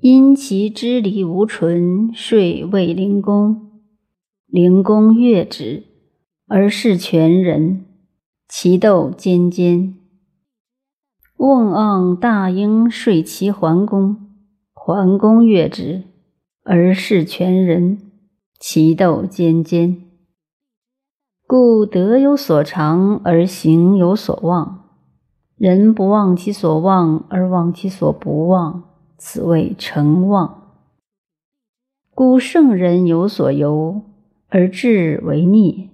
因其支离无存，遂谓灵公。灵公悦之，而视全人。其斗尖尖。瓮盎大婴睡其桓公，桓公悦之，而视全人。其斗尖尖。故德有所长，而行有所忘。人不忘其所忘，而忘其所不忘。此谓成妄。故圣人有所由，而志为逆，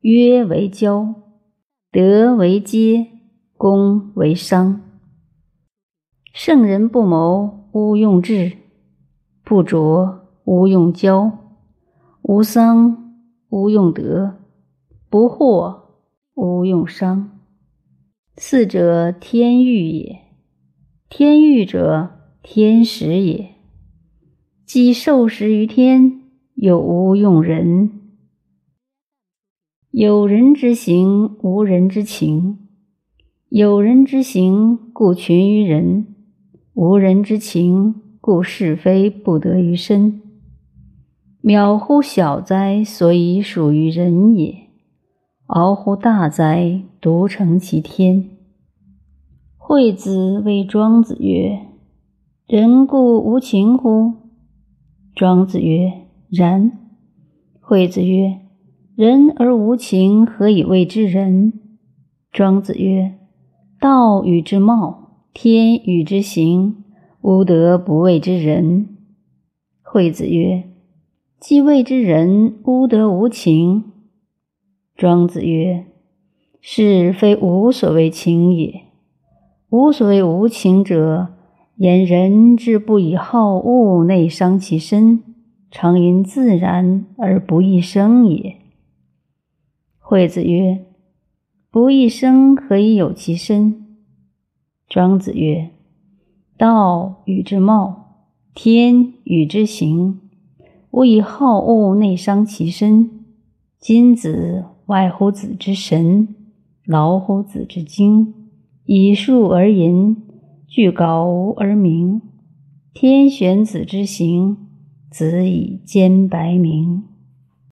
约为交，德为接，功为伤。圣人不谋，无用志；不拙，无用交；无丧，无用德；不惑，无用伤。四者，天欲也。天欲者，天时也，既受时于天，又无用人。有人之行，无人之情；有人之行，故群于人；无人之情，故是非不得于身。渺乎小哉，所以属于人也；敖乎大哉，独成其天。惠子谓庄子曰。人故无情乎？庄子曰：“然。”惠子曰：“人而无情，何以谓之仁？”庄子曰：“道与之貌，天与之行，无德不谓之仁。”惠子曰：“既谓之仁，吾德无情。”庄子曰：“是非无所谓情也。无所谓无情者。”言人之不以好恶内伤其身，常因自然而不易生也。惠子曰：“不易生，何以有其身？”庄子曰：“道与之貌，天与之行，吾以好恶内伤其身。今子外乎子之神，劳乎子之精，以数而淫。”具杲而明，天选子之行，子以兼白明。